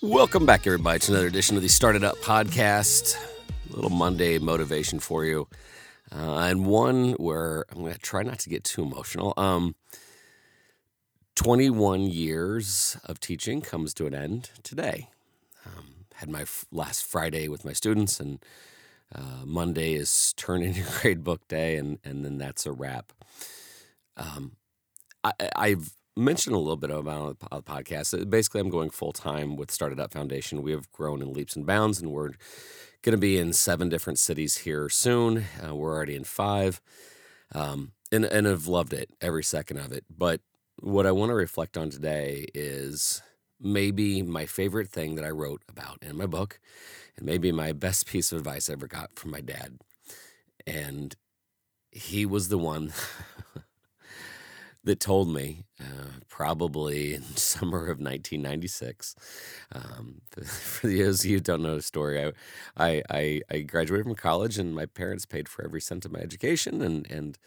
Welcome back, everybody, It's another edition of the StartEdUp podcast. A little Monday motivation for you, uh, and one where I'm going to try not to get too emotional. Um, 21 years of teaching comes to an end today. Um, had my f- last Friday with my students, and uh, Monday is turn in your grade book day, and and then that's a wrap. Um, I, I've mentioned a little bit about the podcast. Basically, I'm going full time with StartEdUp Foundation. We have grown in leaps and bounds, and we're going to be in seven different cities here soon. Uh, we're already in five, um, and and have loved it every second of it. But what I want to reflect on today is maybe my favorite thing that I wrote about in my book, and maybe my best piece of advice I ever got from my dad. And he was the one that told me, uh, probably in summer of 1996. Um, for those of you who don't know the story, I, I, I graduated from college and my parents paid for every cent of my education and, and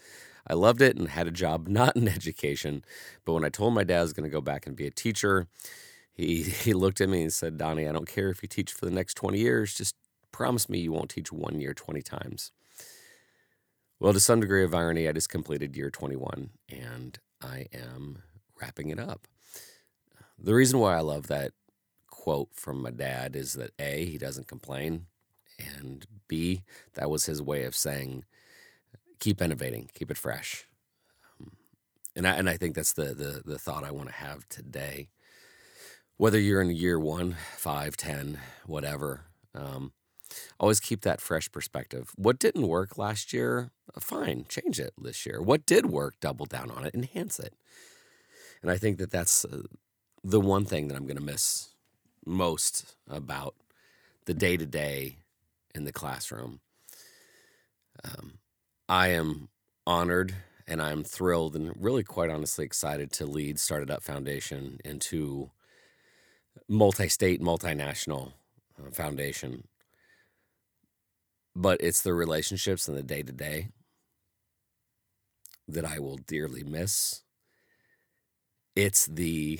I loved it and had a job not in education. But when I told my dad I was going to go back and be a teacher, he, he looked at me and said, Donnie, I don't care if you teach for the next 20 years, just promise me you won't teach one year 20 times. Well, to some degree of irony, I just completed year 21 and I am wrapping it up. The reason why I love that quote from my dad is that A, he doesn't complain, and B, that was his way of saying, keep innovating, keep it fresh. Um, and I, and I think that's the, the, the thought I want to have today. Whether you're in year one, five, ten, whatever, um, always keep that fresh perspective. What didn't work last year, fine, change it this year. What did work, double down on it, enhance it. And I think that that's uh, the one thing that I'm going to miss most about the day to day in the classroom. Um, I am honored and I'm thrilled and really quite honestly excited to lead StartEdUp Foundation into multi state, multinational uh, foundation but it's the relationships and the day to day that I will dearly miss. It's the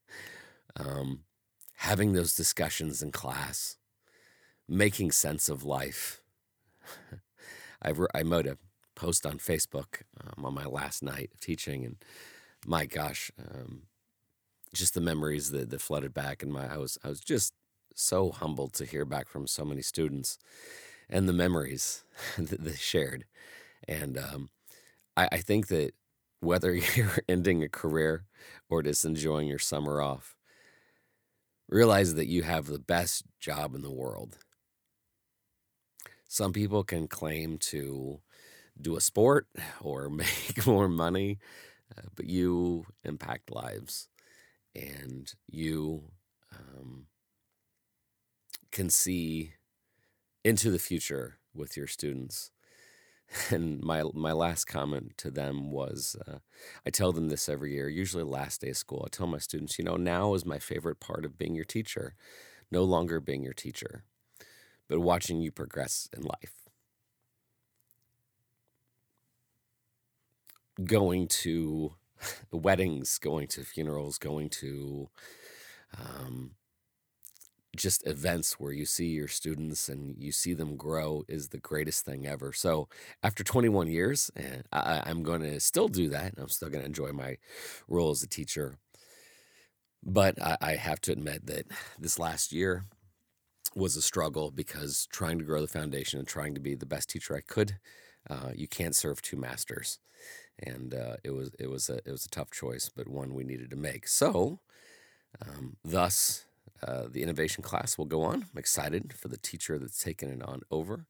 um, having those discussions in class, making sense of life. I, I made a post on Facebook um, on my last night of teaching, and my gosh, um, just the memories that, that flooded back, and my I was I was just so humbled to hear back from so many students and the memories that they shared. And um, I, I think that whether you're ending a career or just enjoying your summer off, realize that you have the best job in the world. Some people can claim to do a sport or make more money, uh, but you impact lives and you um, can see into the future with your students. And my my last comment to them was, uh, I tell them this every year. Usually, last day of school, I tell my students, you know, now is my favorite part of being your teacher, no longer being your teacher, but watching you progress in life. Going to weddings, going to funerals, going to um, just events where you see your students and you see them grow is the greatest thing ever. So after 21 years, eh, I, I'm going to still do that. I'm still going to enjoy my role as a teacher. But I, I have to admit that this last year was a struggle because trying to grow the foundation and trying to be the best teacher I could, uh, you can't serve two masters, and uh, it was it was a it was a tough choice, but one we needed to make. So, um, thus uh, the innovation class will go on. I'm excited for the teacher that's taken it on over.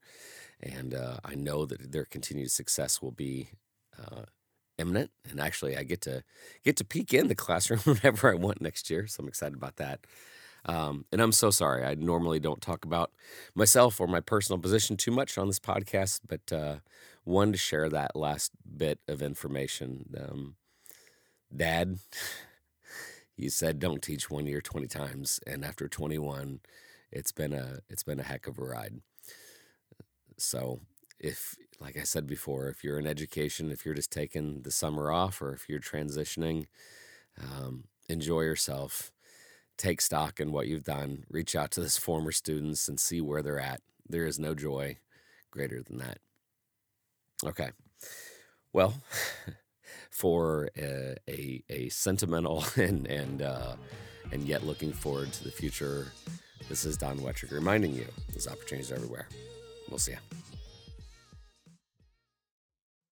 And uh, I know that their continued success will be uh, imminent. And actually, I get to get to peek in the classroom whenever I want next year. So I'm excited about that. Um, and I'm so sorry. I normally don't talk about myself or my personal position too much on this podcast, but uh, wanted to share that last bit of information. Um, Dad, you said don't teach one year 20 times and after 21 it's been a it's been a heck of a ride so if like i said before if you're in education if you're just taking the summer off or if you're transitioning um, enjoy yourself take stock in what you've done, reach out to those former students and see where they're at. There is no joy greater than that. Okay. Well, for a, a, a sentimental and and uh, and yet looking forward to the future, this is Don Wettrick reminding you there's opportunities everywhere. We'll see you.